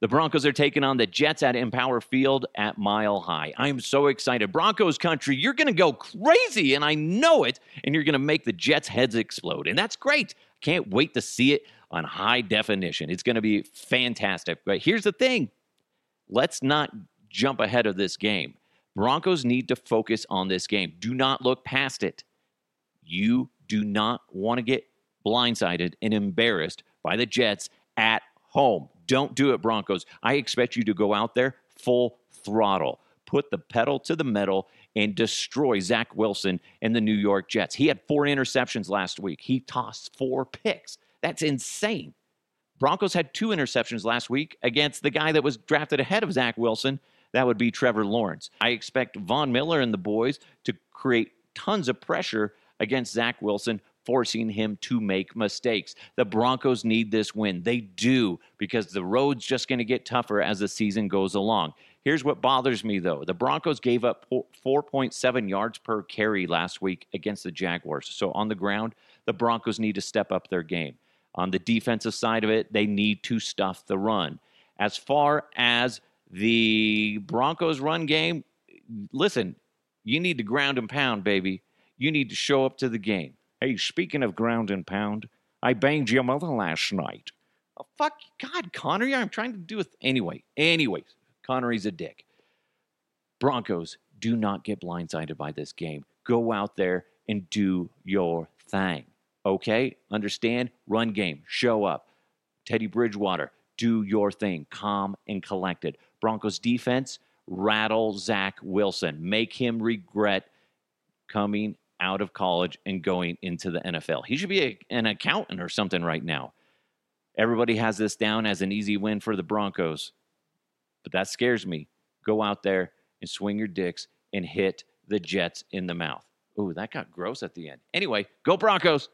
The Broncos are taking on the Jets at Empower Field at Mile High. I am so excited. Broncos country, you're going to go crazy, and I know it, and you're going to make the Jets' heads explode. And that's great. Can't wait to see it on high definition. It's going to be fantastic. But here's the thing let's not jump ahead of this game. Broncos need to focus on this game. Do not look past it. You do not want to get blindsided and embarrassed by the Jets at home. Don't do it, Broncos. I expect you to go out there full throttle, put the pedal to the metal, and destroy Zach Wilson and the New York Jets. He had four interceptions last week, he tossed four picks. That's insane. Broncos had two interceptions last week against the guy that was drafted ahead of Zach Wilson. That would be Trevor Lawrence. I expect Von Miller and the boys to create tons of pressure against Zach Wilson forcing him to make mistakes. The Broncos need this win. They do because the road's just going to get tougher as the season goes along. Here's what bothers me though the Broncos gave up 4.7 yards per carry last week against the Jaguars. So on the ground, the Broncos need to step up their game. On the defensive side of it, they need to stuff the run. As far as the Broncos run game, listen, you need to ground and pound, baby. You need to show up to the game. Hey, speaking of ground and pound, I banged your mother last night. Oh, fuck God, Connery. I'm trying to do it. Anyway, anyways, Connery's a dick. Broncos, do not get blindsided by this game. Go out there and do your thing. Okay? Understand? Run game. Show up. Teddy Bridgewater, do your thing. Calm and collected. Broncos defense, rattle Zach Wilson. Make him regret coming out of college and going into the NFL. He should be a, an accountant or something right now. Everybody has this down as an easy win for the Broncos, but that scares me. Go out there and swing your dicks and hit the Jets in the mouth. Ooh, that got gross at the end. Anyway, go Broncos.